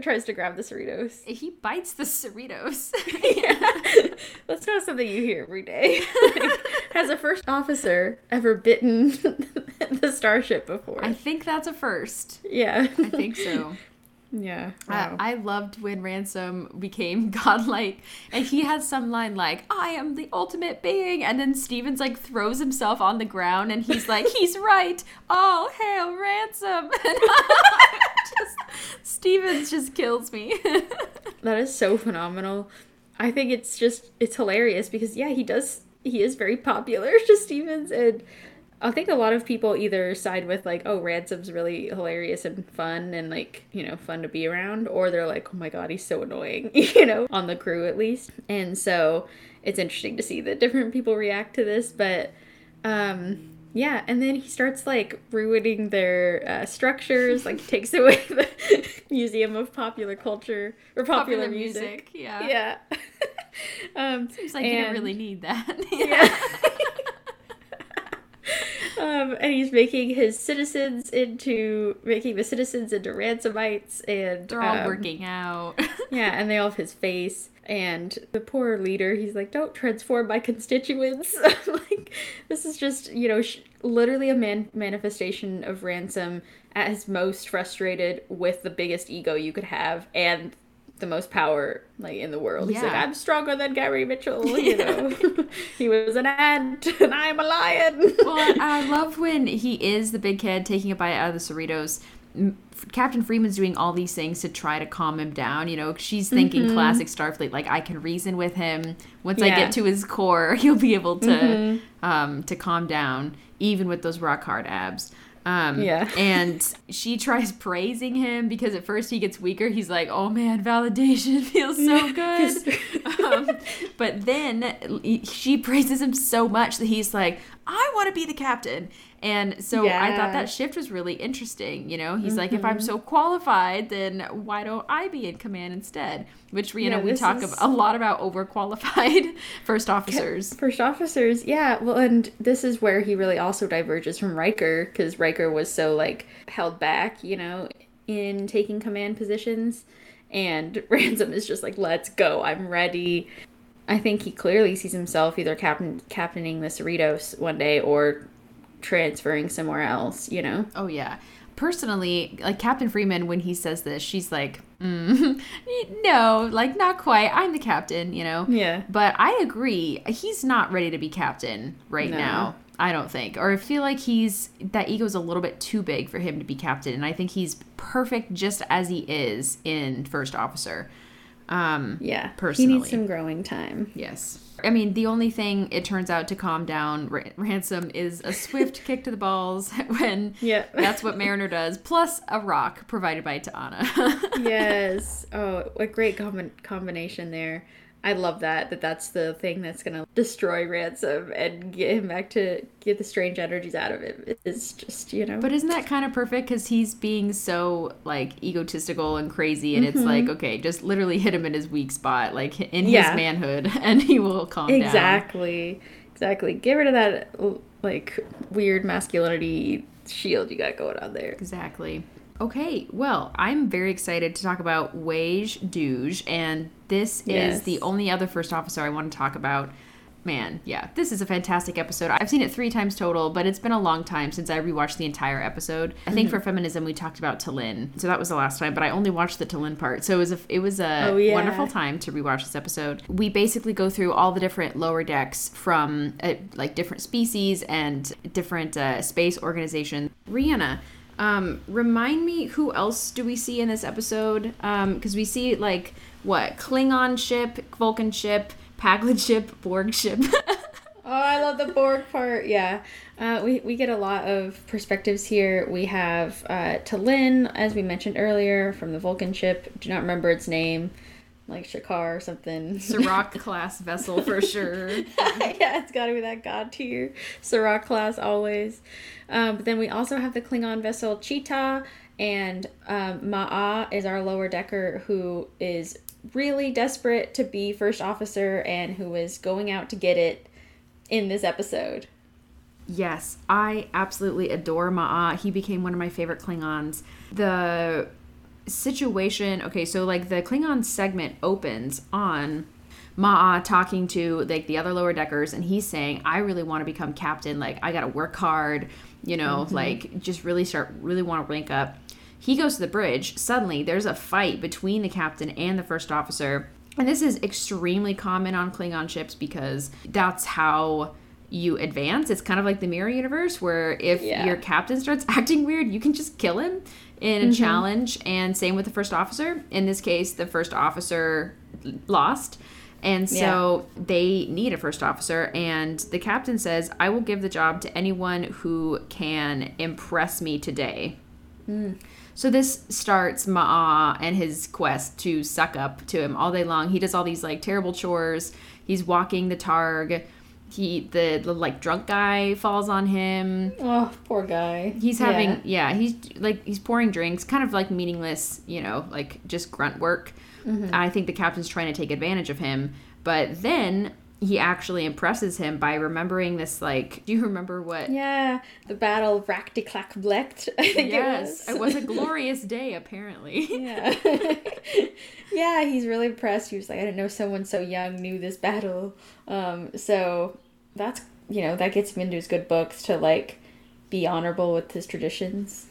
Speaker 2: tries to grab the Cerritos.
Speaker 1: he bites the cerritos *laughs* *laughs*
Speaker 2: Yeah. That's not something you hear every day. Like, has a first officer ever bitten *laughs* the starship before?
Speaker 1: i think that's a first
Speaker 2: yeah.
Speaker 1: i think so
Speaker 2: Yeah.
Speaker 1: Uh,
Speaker 2: Wow.
Speaker 1: I loved when Ransom became godlike, and he has some line like, "I am the ultimate being," and then Stevens like throws himself on the ground, and he's like, "He's right! All hail Ransom!" Just Stevens just kills me. *laughs*
Speaker 2: that is so phenomenal. I think it's just it's hilarious because yeah, he does he is very popular *laughs* to Stevens and I think a lot of people either side with like, oh, Ransom's really hilarious and fun and like, you know, fun to be around, or they're like, oh my god, he's so annoying, *laughs* you know, on the crew at least. And so it's interesting to see that different people react to this, but um yeah, and then he starts like ruining their uh, structures, like takes *laughs* away the Museum of Popular Culture or Popular,
Speaker 1: Popular
Speaker 2: music.
Speaker 1: music, yeah.
Speaker 2: Yeah. *laughs* um,
Speaker 1: Seems like you didn't really need that. *laughs*
Speaker 2: yeah. um, and he's making his citizens into making the citizens into ransomites, and
Speaker 1: They're all
Speaker 2: um,
Speaker 1: working out.
Speaker 2: Yeah, and they all have his face. And the poor leader, he's like, "Don't transform my constituents." *laughs* like, this is just you know, sh- literally a man- manifestation of ransom at his most frustrated with the biggest ego you could have and the most power like in the world. Yeah. He's like, "I'm stronger than Gary Mitchell." You *laughs* know, *laughs* he was an ant, and I'm a lion.
Speaker 1: well, I love when he is the big kid taking a bite out of the Cerritos. Captain Freeman's doing all these things to try to calm him down. You know, she's thinking classic Starfleet, like I can reason with him. Once I get to his core, *laughs* he'll be able to um, to calm down, even with those rock hard abs. Um,
Speaker 2: Yeah. *laughs*
Speaker 1: and she tries praising him because at first he gets weaker. He's like, "Oh man, validation *laughs* feels so good." um, but then he- she praises him so much that he's like, I want to be the captain. And so I
Speaker 2: Yeah. Mm-hmm.
Speaker 1: thought that shift was really interesting. You know, he's like, if I'm so qualified, then why don't I be in command instead? Which, you know, we talk
Speaker 2: is-
Speaker 1: a lot about overqualified *laughs* first officers.
Speaker 2: First officers, yeah. Well, and this is where he really also diverges from Riker because Riker was so like held back, you know, in taking command positions, and *laughs* Ransom is just like, "Let's go, I'm ready." I think he clearly sees himself either captain captaining the Cerritos one day or transferring somewhere else. You know,
Speaker 1: Oh yeah. Personally, like Captain Freeman, when he says this, she's like, mm, *laughs* "No, like not quite. I'm the captain," you know.
Speaker 2: Yeah.
Speaker 1: But I agree. He's not ready to be captain right
Speaker 2: No.
Speaker 1: now. I don't think, or I feel like he's that ego's a little bit too big for him to be captain, and I think he's perfect just as he is in First Officer. Um,
Speaker 2: yeah.
Speaker 1: Personally.
Speaker 2: he needs some growing time.
Speaker 1: Yes. I mean, the only thing it turns out to calm down Ra- Ransom is a swift *laughs* kick to the balls *laughs* when
Speaker 2: Yeah.
Speaker 1: that's what Mariner does, plus a rock provided by T'Ana. *laughs*
Speaker 2: yes. Oh, a great com- combination there. I love that. That that's the thing that's gonna destroy Ransom and get him back to get the strange energies out of him. It's just you know.
Speaker 1: but isn't that kind of perfect? Because he's being so like egotistical and crazy, and it's like okay, just literally hit him in his weak spot, like in
Speaker 2: Mm-hmm. Yeah.
Speaker 1: his manhood, *laughs* and he will calm down.
Speaker 2: exactly, exactly. Get rid of that like weird masculinity shield you got going on there.
Speaker 1: Exactly. Okay, well, I'm very excited to talk about Wej Duj, and this
Speaker 2: Yes.
Speaker 1: is the only other first officer I want to talk about. Man, yeah, this is a fantastic episode. I've seen it three times total, but it's been a long time since I rewatched the entire episode. I
Speaker 2: Mm-hmm.
Speaker 1: think for feminism we talked about T'Lyn, so that was the last time. But I only watched the T'Lyn part, so it was a it was a
Speaker 2: Oh, yeah.
Speaker 1: wonderful time to rewatch this episode. We basically go through all the different lower decks from uh, like different species and different uh, space organizations. Rhianna, um, remind me who else do we see in this episode? Because we see like what Klingon ship, Vulcan ship, Pakled ship, Borg ship. *laughs*
Speaker 2: Oh, I love the Borg part. Yeah. Uh, we, we get a lot of perspectives here. We have uh, T'Lyn, as we mentioned earlier, from the Vulcan ship. Do not remember its name, like Shakar or something.
Speaker 1: Sirach *laughs* class vessel for sure. *laughs*
Speaker 2: yeah, it's got to be that god tier. Sirach class always. Um, but then we also have the Klingon vessel Che'Ta', and um, Ma'a is our lower decker who is really desperate to be first officer and who is going out to get it in this episode.
Speaker 1: Yes, I absolutely adore Ma'a. He became one of my favorite Klingons. The situation, okay, so like the Klingon segment opens on Ma'a talking to like the other lower deckers and he's saying, "I really want to become captain. Like I got to work hard, you know, mm-hmm. like just really start really want to rank up." He goes to the bridge. Suddenly, there's a fight between the captain and the first officer. And this is extremely common on Klingon ships because that's how you advance. It's kind of like the mirror universe where if
Speaker 2: Yeah.
Speaker 1: your captain starts *laughs* acting weird, you can just kill him in a mm-hmm. challenge. And same with the first officer. In this case, the first officer lost. And so they need a first officer, and the captain says, I will give the job to anyone who can impress me today. Hmm. So this starts Ma'a and his quest to suck up to him all day long. He does all these like terrible chores. He's walking the targ. He the, the like drunk guy falls on him.
Speaker 2: Oh, poor guy.
Speaker 1: He's
Speaker 2: Yeah.
Speaker 1: having yeah. he's like he's pouring drinks, kind of like meaningless, you know, like just grunt work. I think the captain's trying to take advantage of him, but then he actually impresses him by remembering this like do you remember what
Speaker 2: Yeah, the battle of Raktiklakblecht, I think
Speaker 1: yes
Speaker 2: it was.
Speaker 1: it was a glorious day apparently *laughs*
Speaker 2: Yeah. *laughs* yeah, he's really impressed. He was like, I didn't know someone so young knew this battle. Um, so that's, you know, that gets him into his good books to, like, be honorable with his traditions.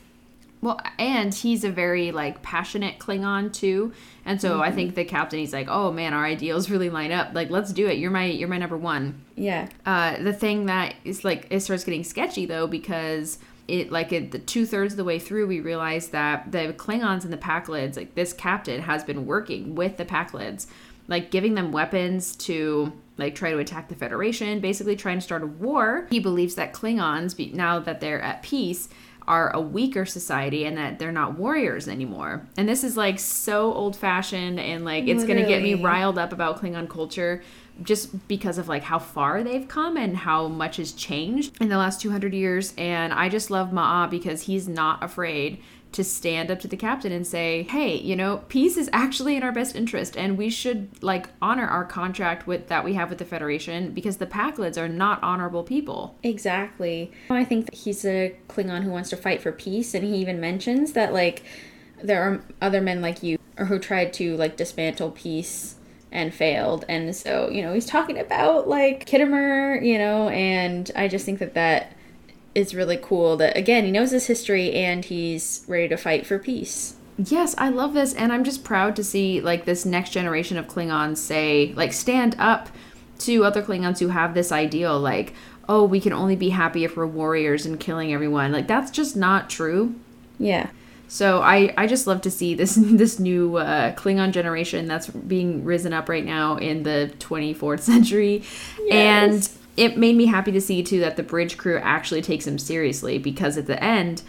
Speaker 1: Well, and he's a very like passionate Klingon too, and so I think the captain he's like, oh man, our ideals really line up. Like, let's do it. You're my you're my number one.
Speaker 2: Yeah.
Speaker 1: Uh, the thing that is like it starts getting sketchy though because it like it, the two thirds of the way through we realize that the Klingons and the Pakleds like this captain has been working with the Pakleds, like giving them weapons to like try to attack the Federation, basically trying to start a war. He believes that Klingons, be- now that they're at peace, are a weaker society and that they're not warriors anymore. And this is like so old fashioned and like it's gonna get me riled up about Klingon culture just because of like how far they've come and how much has changed in the last 200 years and I just love Ma'a because he's not afraid to stand up to the captain and say, "Hey, you know, peace is actually in our best interest and we should like honor our contract with that we have with the Federation because the Pakleds are not honorable people."
Speaker 2: Exactly. I think he's a Klingon who wants to fight for peace, and he even mentions that, like, there are other men like you or who tried to, like, dismantle peace and failed. And so, you know, he's talking about, like, Khitomer, you know, and I just think that that is really cool that, again, he knows his history and he's ready to fight for peace.
Speaker 1: Yes, I love this, and I'm just proud to see like this next generation of Klingons say like stand up to other Klingons who have this ideal like, oh, we can only be happy if we're warriors and killing everyone. Like that's just not true.
Speaker 2: Yeah.
Speaker 1: So I I just love to see this *laughs* this new uh, Klingon generation that's being risen up right now in the 24th century, and it made me happy to see too that the bridge crew actually takes him seriously because at the end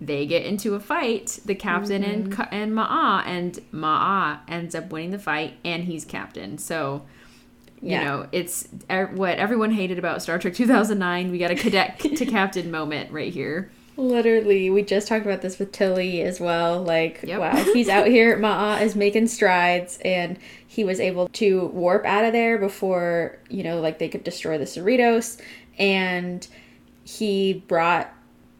Speaker 1: they get into a fight, the captain and and Ma'a, and Ma'a ends up winning the fight, and he's captain. So. You
Speaker 2: Yeah.
Speaker 1: know, it's er, what everyone hated about Star Trek 2009. We got a cadet *laughs* to captain moment right here.
Speaker 2: Literally, we just talked about this with Tilly as well. Like,
Speaker 1: Yep.
Speaker 2: wow, he's out here. *laughs* Ma'a is making strides, and he was able to warp out of there before you know, like they could destroy the Cerritos, and he brought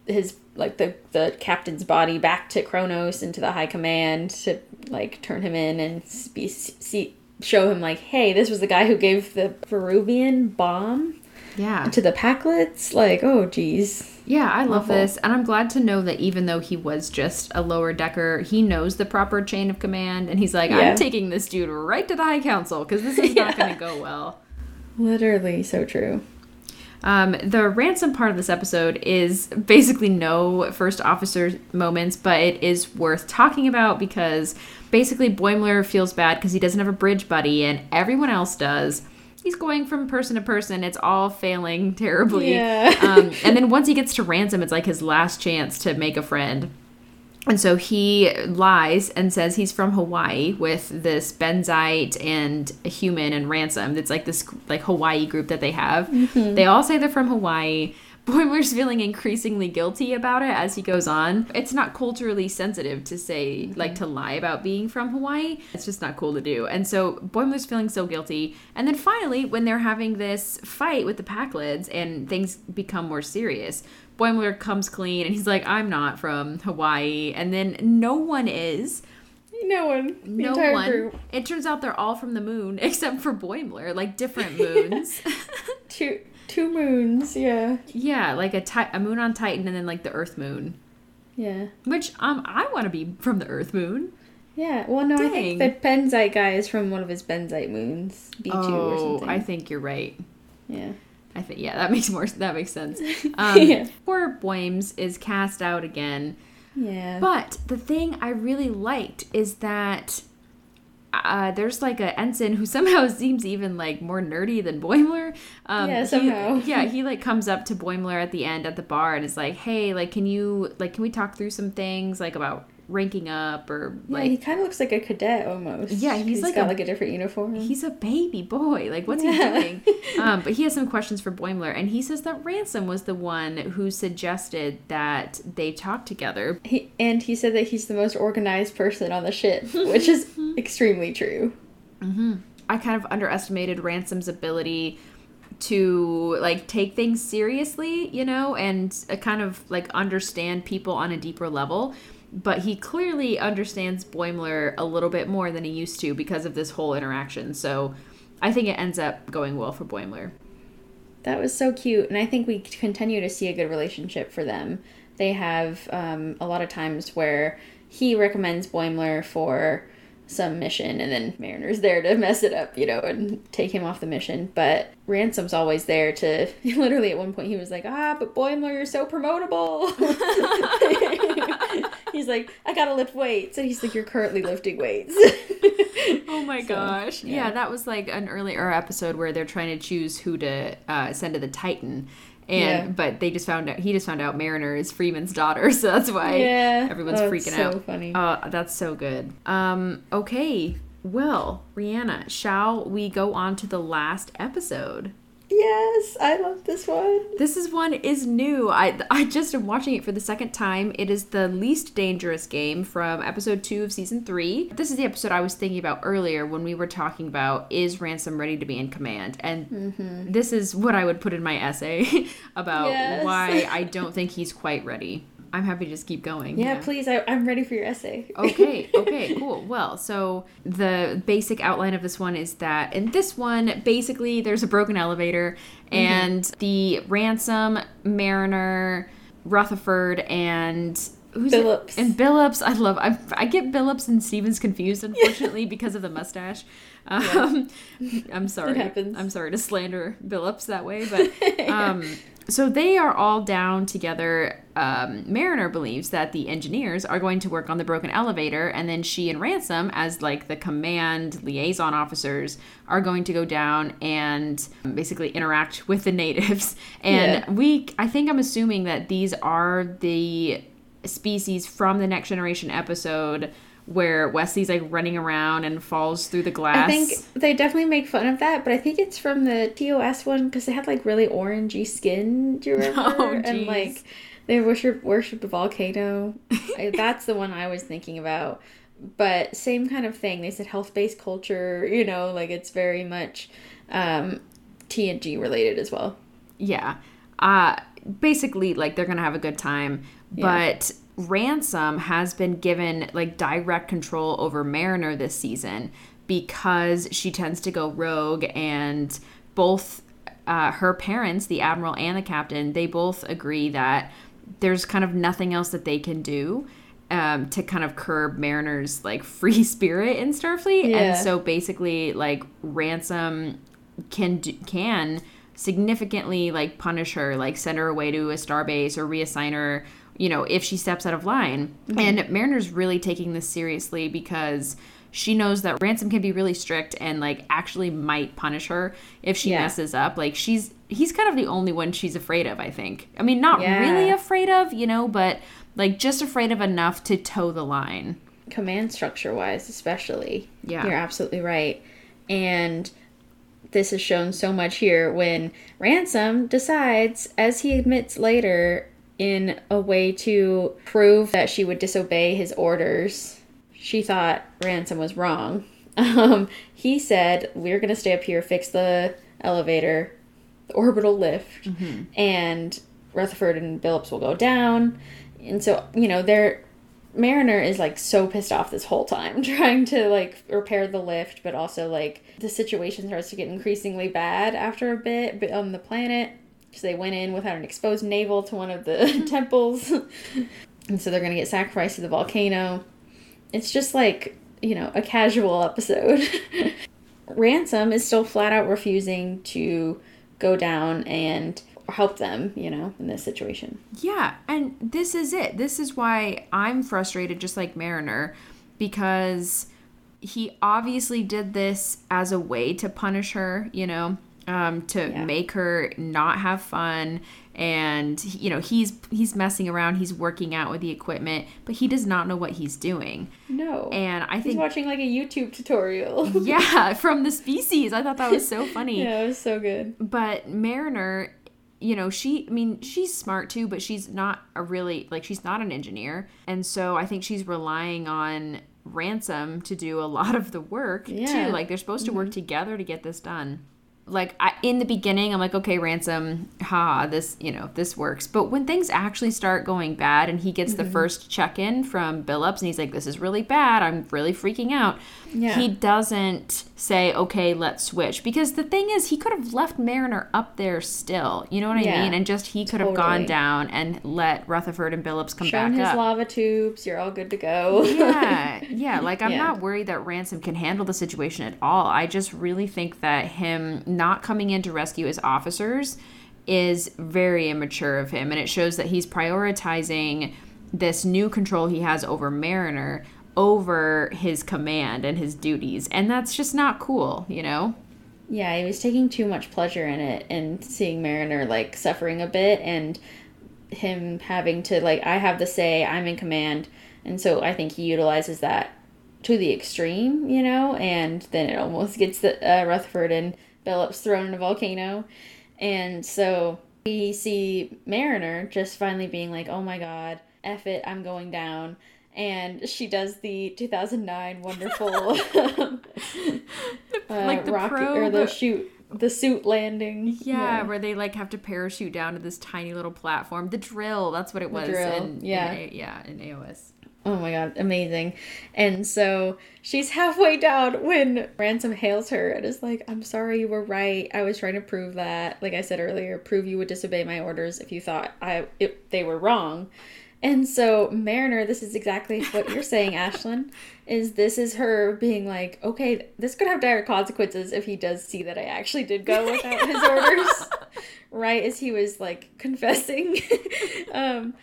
Speaker 2: his like the the captain's body back to Kronos into the High Command to like turn him in and be see show him like, hey, this was the guy who gave the Peruvian bomb
Speaker 1: Yeah.
Speaker 2: to the Pakleds. Like, oh, geez.
Speaker 1: Yeah, I love
Speaker 2: Awful.
Speaker 1: this. And I'm glad to know that even though he was just a lower decker, he knows the proper chain of command. And he's like,
Speaker 2: Yeah.
Speaker 1: I'm taking this dude right to the High Council because this is not going *laughs* to go well.
Speaker 2: Literally, so true.
Speaker 1: Um, the ransom part of this episode is basically no first officer moments, but it is worth talking about because basically Boimler feels bad because he doesn't have a bridge buddy and everyone else does. He's going from person to person. It's all failing terribly.
Speaker 2: Yeah.
Speaker 1: um, and then once he gets to ransom, it's like his last chance to make a friend. And so he lies and says he's from Hawaii with this Benzite and a human and ransom. It's like this like Hawaii group that they have. They all say they're from Hawaii. Boimler's feeling increasingly guilty about it as he goes on. It's not culturally sensitive to say like to lie about being from Hawaii. It's just not cool to do. And so Boimler's feeling so guilty. And then finally, when they're having this fight with the Pakleds and things become more serious, Boimler comes clean and he's like, I'm not from Hawaii. And then no one is.
Speaker 2: No one.
Speaker 1: No
Speaker 2: entire
Speaker 1: one.
Speaker 2: group.
Speaker 1: It turns out they're all from the moon *laughs* except for Boimler, like different moons. *laughs*
Speaker 2: Two two moons. Yeah.
Speaker 1: yeah, like a, ti- a moon on Titan and then like the Earth moon.
Speaker 2: Yeah.
Speaker 1: Which um I want to be from the Earth moon.
Speaker 2: Yeah. Well, no, I think the Benzite guy is from one of his Benzite moons, B two or
Speaker 1: Oh,
Speaker 2: something.
Speaker 1: I think you're right.
Speaker 2: yeah.
Speaker 1: I think yeah, that *laughs* makes more that makes sense. *laughs* Um,
Speaker 2: Yeah.
Speaker 1: Poor Boims is cast out again.
Speaker 2: Yeah.
Speaker 1: But the thing I really liked is that uh, there's like a ensign who *laughs* somehow seems even like more nerdy than Boimler. Um,
Speaker 2: Yeah,
Speaker 1: he-
Speaker 2: somehow. *laughs*
Speaker 1: yeah, he like comes up to Boimler at the end at the bar and is like, "Hey, like, can you like, can we talk through some things like about ranking up or
Speaker 2: Yeah,
Speaker 1: like?"
Speaker 2: he kind of looks like a cadet almost.
Speaker 1: Yeah, he's like
Speaker 2: got
Speaker 1: a-
Speaker 2: like a different uniform.
Speaker 1: He's a baby boy. Like, what's
Speaker 2: Yeah.
Speaker 1: he doing? *laughs* Um, but he has some questions for Boimler, and he says that Ransom was the one who suggested that they talk together.
Speaker 2: He, and he said that he's the most organized person on the ship, *laughs* which is extremely true.
Speaker 1: I kind of underestimated Ransom's ability to like take things seriously, you know, and uh, kind of like understand people on a deeper level. But he clearly understands Boimler a little bit more than he used to because of this whole interaction. So I think it ends up going well for Boimler.
Speaker 2: That was so cute, and I think we continue to see a good relationship for them. They have um, a lot of times where he recommends Boimler for some mission, and then Mariner's there to mess it up, you know, and take him off the mission. But Ransom's always there to. *laughs* Literally, at one point, he was like, "Ah, but Boimler, you're so promotable." *laughs* he's like, "I gotta lift weights," and he's like, "You're currently lifting weights." *laughs*
Speaker 1: Oh my gosh. Yeah.
Speaker 2: yeah.
Speaker 1: that was like an earlier episode where they're trying to choose who to uh, send to the Titan. And
Speaker 2: Yeah.
Speaker 1: but they just found out he just found out Mariner is Freeman's daughter, *laughs* so that's why
Speaker 2: Yeah.
Speaker 1: everyone's
Speaker 2: Oh,
Speaker 1: freaking
Speaker 2: so
Speaker 1: out.
Speaker 2: funny.
Speaker 1: Uh, that's so good. Um, okay. Well, Rhianna, shall we go on to the last episode?
Speaker 2: Yes, I love this one.
Speaker 1: This is one is new. I I just am watching it for the second time. It is the least dangerous game from episode two of season three. This is the episode I was thinking about earlier when we were talking about is Ransom ready to be in command, and mm-hmm. this is what I would put in my essay *laughs* about
Speaker 2: Yes.
Speaker 1: why I don't think he's quite ready. I'm happy to just keep going.
Speaker 2: Yeah, please. I, I'm ready for your essay. *laughs*
Speaker 1: okay, okay, cool. Well, so the basic outline of this one is that in this one, basically, there's a broken elevator, and the ransom, Mariner, Rutherford, and who's it?
Speaker 2: Billups.
Speaker 1: and Billups. I love. I, I get Billups and Stevens confused, unfortunately, *laughs* because of the mustache. Um, *laughs* I'm sorry.
Speaker 2: happens.
Speaker 1: I'm sorry to slander Billups that way, but um, so they are all down together. Um, Mariner believes that the engineers are going to work on the broken elevator, and then she and Ransom, as like the command liaison officers, are going to go down and basically interact with the natives. *laughs* And
Speaker 2: Yeah.
Speaker 1: we, I think, I'm assuming that these are the species from the Next Generation episode where Wesley's like running around and falls through the glass.
Speaker 2: I think they definitely make fun of that, but I think it's from the TOS one because they had like really orangey skin. Do you *laughs* remember?
Speaker 1: Oh,
Speaker 2: and like they worship worship the volcano. That's the one I was thinking about. But same kind of thing. They said health based culture. You know, like it's very much um, TNG related as well.
Speaker 1: yeah uh basically like they're gonna have a good time but ransom has been given like direct control over mariner this season because she tends to go rogue and both uh, her parents the admiral and the captain they both agree that there's kind of nothing else that they can do um, to kind of curb Mariner's like *laughs* free spirit in Starfleet,
Speaker 2: Yeah.
Speaker 1: and so basically like Ransom can do, can significantly like punish her, like send her away to a starbase or reassign her, you know, if she steps out of line. Mm-hmm. And Mariner's really taking this seriously because she knows that Ransom can be really strict and like actually might punish her if she
Speaker 2: Yeah.
Speaker 1: messes up. Like she's he's kind of the only one she's afraid of, I think. I mean, not
Speaker 2: Yeah.
Speaker 1: really afraid of, you know, but like just afraid of enough to toe the line.
Speaker 2: command structure wise especially
Speaker 1: Yeah.
Speaker 2: you're absolutely right and this is shown so much here when ransom decides as he admits later in a way to prove that she would disobey his orders she thought ransom was wrong. *laughs* Um, he said we're going to stay up here fix the elevator the orbital lift and rutherford and billups will go down. And so you know they're Mariner is like so pissed off this whole time *laughs* trying to like repair the lift, but also like the situation starts to get increasingly bad after a bit on the planet. So they went in without an exposed navel to one of the *laughs* *laughs* temples. *laughs* and so they're going to get sacrificed to the volcano. It's just like, you know, a casual episode. Ransom is still flat out refusing to go down and help them, you know, in this situation.
Speaker 1: Yeah, and this is it. This is why I'm frustrated, just like Mariner, because he obviously did this as a way to punish her, you know, um, to
Speaker 2: Yeah.
Speaker 1: make her not have fun. And you know he's he's messing around, he's working out with the equipment, but he does not know what he's doing.
Speaker 2: No.
Speaker 1: And I
Speaker 2: He's
Speaker 1: think, he's
Speaker 2: watching like a YouTube tutorial. *laughs*
Speaker 1: yeah, from the species, I thought that was so funny. *laughs*
Speaker 2: yeah, it was so good.
Speaker 1: But Mariner, you know, she, I mean, she's smart too, but she's not a really, like, she's not an engineer. And so I think she's relying on Ransom to do a lot of the work
Speaker 2: Yeah. Mm-hmm.
Speaker 1: too. Like, they're supposed to work together to get this done. Like, I, in the beginning, I'm like, okay, Ransom, ha, this, you know, this works. But when things actually start going bad and he gets
Speaker 2: Mm-hmm.
Speaker 1: the first check in from Billups and he's like, this is really bad, I'm really freaking out.
Speaker 2: Yeah.
Speaker 1: He doesn't say, okay, let's switch. Because the thing is, he could have left Mariner up there still. You know what I mean? And just he could have gone down and let Rutherford and Billups come
Speaker 2: Shown
Speaker 1: back
Speaker 2: his
Speaker 1: up.
Speaker 2: lava tubes. You're all good to go.
Speaker 1: yeah, *laughs* yeah. Like I'm
Speaker 2: Yeah.
Speaker 1: not worried that Ransom can handle the situation at all. I just really think that him not coming in to rescue his officers is very immature of him, and it shows that he's prioritizing this new control he has over Mariner over his command and his duties, and that's just not cool, you know.
Speaker 2: Yeah, he was taking too much pleasure in it and seeing Mariner like suffering a bit and him having to like I have the say, I'm in command. And so I think he utilizes that to the extreme, you know, and then it almost gets the uh, Rutherford and Billups thrown in a volcano. And so we see Mariner just finally being like, "Oh my god, F it, I'm going down." And she does the 2009 wonderful *laughs* uh,
Speaker 1: Like the
Speaker 2: rocket or the shoot the suit landing.
Speaker 1: Yeah, where they like have to parachute down to this tiny little platform. The drill, that's what it was. in,
Speaker 2: yeah.
Speaker 1: in A- yeah, in AOS.
Speaker 2: Oh my god, amazing. And so she's halfway down when Ransom hails her and is like, I'm sorry you were right. I was trying to prove that, like I said earlier, prove you would disobey my orders if you thought I if they were wrong. And so Mariner, this is exactly what you're saying, *laughs* Ashlyn, is this is her being like, okay, this could have dire consequences if he does see that I actually did go without his orders. *laughs* right as he was like confessing. *laughs* um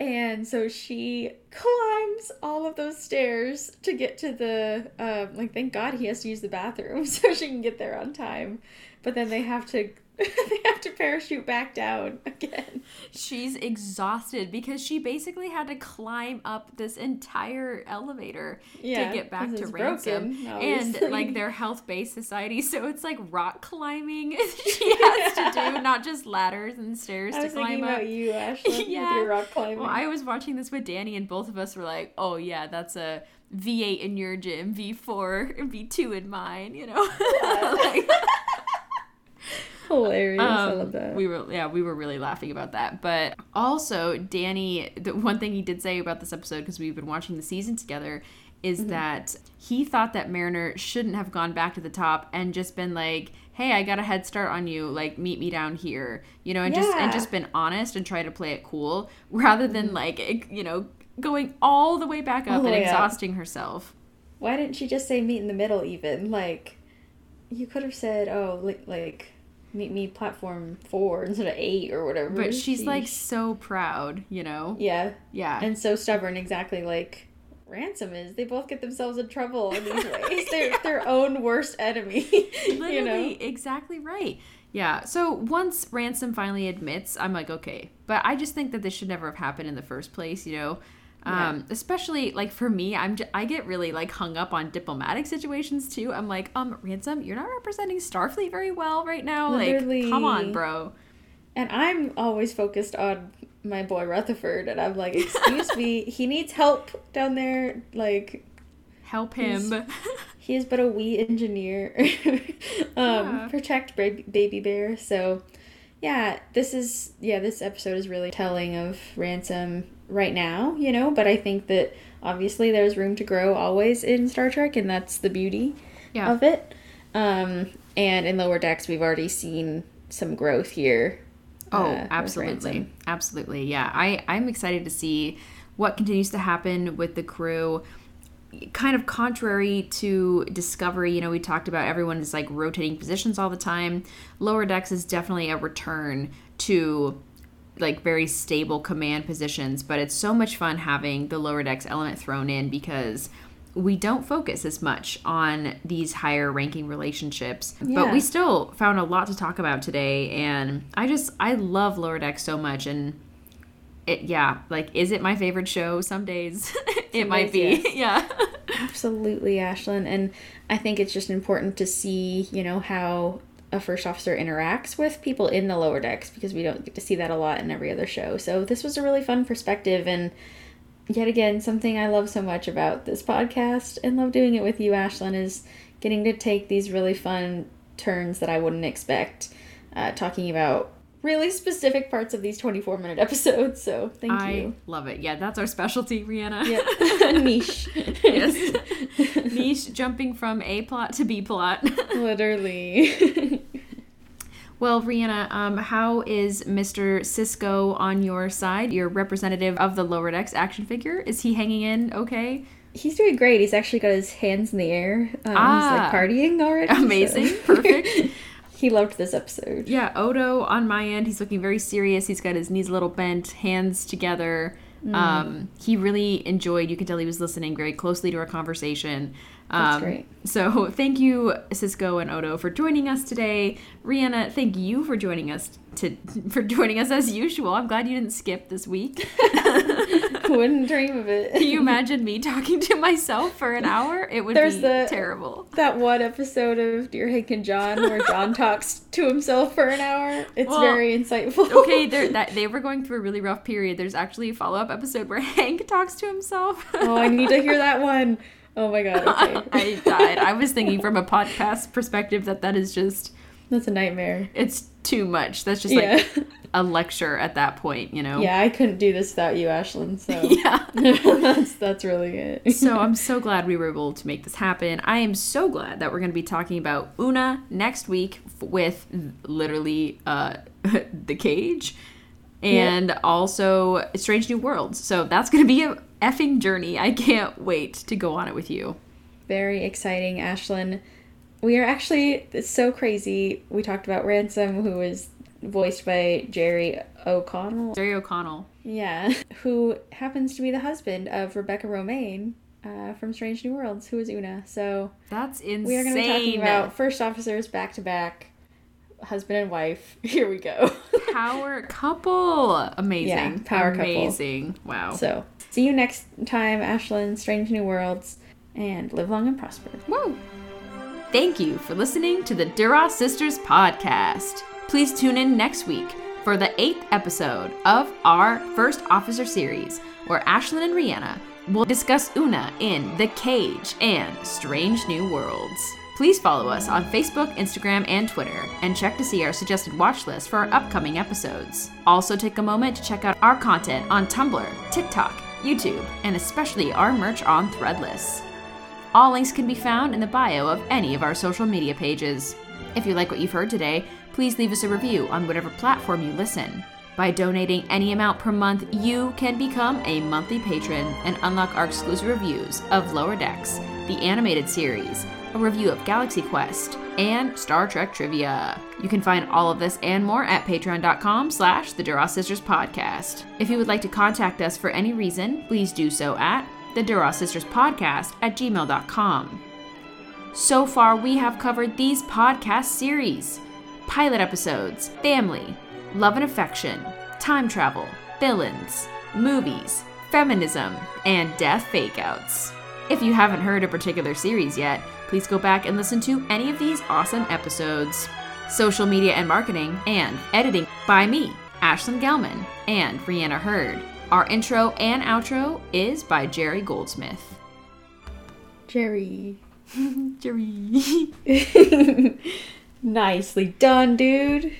Speaker 2: and so she climbs all of those stairs to get to the um like thank God he has to use the bathroom *laughs* so she can get there on time. But then they have to *laughs* they have to parachute back down again.
Speaker 1: She's exhausted because she basically had to climb up this entire elevator
Speaker 2: Yeah,
Speaker 1: to get back to ransom.
Speaker 2: broken,
Speaker 1: and like they're health based society, so it's like rock climbing *laughs* she has to do, *laughs* not just ladders and stairs
Speaker 2: I
Speaker 1: to
Speaker 2: was
Speaker 1: climb
Speaker 2: thinking
Speaker 1: up.
Speaker 2: about you, Ashley,
Speaker 1: Yeah.
Speaker 2: with your rock climbing.
Speaker 1: Well, I was watching this with Danny, and both of us were like, "Oh yeah, that's a V8 in your gym, V4, and V2 in mine." You know, like,
Speaker 2: Hilarious. I
Speaker 1: um,
Speaker 2: love that.
Speaker 1: we were yeah, we were really laughing about that. But also, Danny, the one thing he did say about this episode because we've been watching the season together is
Speaker 2: Mm-hmm.
Speaker 1: that he thought that Mariner shouldn't have gone back to the top and just been like, "Hey, I got a head start on you. Like, meet me down here." You know, and just and
Speaker 2: Mm-hmm.
Speaker 1: just been honest and try to play it cool rather than like you know going all the way back up
Speaker 2: the
Speaker 1: and exhausting herself.
Speaker 2: Why didn't she just say meet in the middle even? Like you could have said, "Oh, like, like meet me platform 4 *laughs* instead of 8 or whatever."
Speaker 1: But she's like so proud, you know.
Speaker 2: yeah,
Speaker 1: Yeah.
Speaker 2: and so stubborn exactly like Ransom is. They both get themselves in trouble in these *laughs* ways. They're their own worst enemy. *laughs*
Speaker 1: Literally,
Speaker 2: you know?
Speaker 1: exactly right. Yeah. So once Ransom finally admits, I'm like, okay. But I just think that this should never have happened in the first place, you know? Um, especially like for me, I'm j- I get really like hung up on diplomatic situations too. I'm like, um, Ransom, you're not representing Starfleet very well right now. Like, come on, bro.
Speaker 2: And I'm always focused on my boy Rutherford, and I'm like, excuse me, *laughs* he needs help down there. Like,
Speaker 1: Help him. *laughs*
Speaker 2: he is but a wee engineer. *laughs* um,
Speaker 1: Yeah.
Speaker 2: Protect baby bear. So, yeah, this is yeah, this episode is really telling of Ransom right now, you know. But I think that obviously there's room to grow always in Star Trek, and that's the beauty
Speaker 1: Yeah.
Speaker 2: of it. Um, and in Lower Decks, we've already seen some growth here.
Speaker 1: Oh,
Speaker 2: uh,
Speaker 1: absolutely. Absolutely. Yeah. I, I'm excited to see what continues to happen with the crew. Kind of contrary to Discovery, you know, we talked about everyone is like rotating positions all the time. Lower Decks is definitely a return to like very stable command positions, but it's so much fun having the Lower Decks element thrown in because we don't focus as much on these higher ranking relationships. But we still found a lot to talk about today. And I just, I love Lower Decks so much. And it, yeah, like, is it my favorite show? Some days *laughs* it might be.
Speaker 2: days, *laughs*
Speaker 1: Yeah.
Speaker 2: Absolutely, Ashlyn. And I think it's just important to see, you know, how a first officer interacts with people in the lower decks because we don't get to see that a lot in every other show. So this was a really fun perspective and yet again something I love so much about this podcast and love doing it with you, Ashlyn, is getting to take these really fun turns that I wouldn't expect, uh, talking about really specific parts of these 24 minute episodes. So thank
Speaker 1: I
Speaker 2: you.
Speaker 1: love it. Yeah, that's our specialty, Rhianna.
Speaker 2: Yeah. *laughs* Niche.
Speaker 1: yes. *laughs* Niche jumping from A plot to B plot. *laughs*
Speaker 2: Literally.
Speaker 1: Well, Rhianna, um, how is Mr. Sisko on your side? Your representative of the lower decks action figure. Is he hanging in okay?
Speaker 2: He's doing great. He's actually got his hands in the air. Um,
Speaker 1: Ah.
Speaker 2: He's like partying already. so-
Speaker 1: Amazing. Perfect.
Speaker 2: He loved this episode.
Speaker 1: Yeah, Odo on my end, he's looking very serious. He's got his knees a little bent, hands together.
Speaker 2: Mm.
Speaker 1: Um, he really enjoyed. You could tell he was listening very closely to our conversation. Um,
Speaker 2: That's great.
Speaker 1: So *laughs* thank you, Sisko and Odo, for joining us today. Rhianna, thank you for joining us to for joining us as usual. I'm glad you didn't skip this week. *laughs* *laughs* *laughs*
Speaker 2: Wouldn't dream of it.
Speaker 1: Can you imagine me talking to myself for an hour? It would
Speaker 2: There's
Speaker 1: be
Speaker 2: the-
Speaker 1: terrible.
Speaker 2: that one episode of Dear Hank and John where John talks to himself for an hour? It's
Speaker 1: Well,
Speaker 2: very insightful.
Speaker 1: Okay, *laughs* that they were going through a really rough period. There's actually a follow up episode where *laughs* Hank talks to himself.
Speaker 2: oh, I need to hear that one. Oh my god. Okay.
Speaker 1: I died. I was thinking from a podcast perspective that that is just
Speaker 2: That's a nightmare.
Speaker 1: it's too much. That's just
Speaker 2: Yeah.
Speaker 1: like a lecture at that point, you know.
Speaker 2: Yeah, I couldn't do this without you, Ashlyn. So *laughs*
Speaker 1: Yeah. *laughs*
Speaker 2: that's that's really it. *laughs*
Speaker 1: So I'm so glad we were able to make this happen. I am so glad that we're going to be talking about Una next week with literally uh, the cage and also Strange New Worlds. So that's going to be a effing journey. I can't wait to go on it with you.
Speaker 2: Very exciting, Ashlyn. We are actually it's so crazy. We talked about Ransom, who was voiced by Jerry O'Connell.
Speaker 1: Jerry O'Connell.
Speaker 2: Yeah, *laughs* who happens to be the husband of Rebecca Romijn uh, from Strange New Worlds, who is Una. So
Speaker 1: That's insane.
Speaker 2: we are going to be talking about first officers back to back, husband and wife. *laughs* Here we go. *laughs*
Speaker 1: power couple. Amazing.
Speaker 2: Yeah, power couple.
Speaker 1: Amazing. Wow.
Speaker 2: so see you next time, Ashlyn. Strange New Worlds, and live long and prosper.
Speaker 1: Woo! Thank you for listening to the Duras Sisters podcast. Please tune in next week for the eighth episode of our First Officer series, where Ashlyn and Rhianna will discuss Una in The Cage and Strange New Worlds. Please follow us on Facebook, Instagram, and Twitter, and check to see our suggested watch list for our upcoming episodes. Also, take a moment to check out our content on Tumblr, TikTok, YouTube, and especially our merch on Threadless. All links can be found in the bio of any of our social media pages. If you like what you've heard today, please leave us a review on whatever platform you listen. By donating any amount per month, you can become a monthly patron and unlock our exclusive reviews of Lower Decks, the animated series, a review of Galaxy Quest, and Star Trek trivia. You can find all of this and more at patreon.com slash the Duras Sisters Podcast. If you would like to contact us for any reason, please do so at the Duras Sisters Podcast at gmail.com. So far, we have covered these podcast series pilot episodes, family, love and affection, time travel, villains, movies, feminism, and death fakeouts. If you haven't heard a particular series yet, please go back and listen to any of these awesome episodes. Social media and marketing and editing by me, Ashlyn Gelman, and Rhianna Hurd. Our intro and outro is by Jerry Goldsmith.
Speaker 2: Jerry. *laughs*
Speaker 1: Jerry. *laughs*
Speaker 2: Nicely done, dude.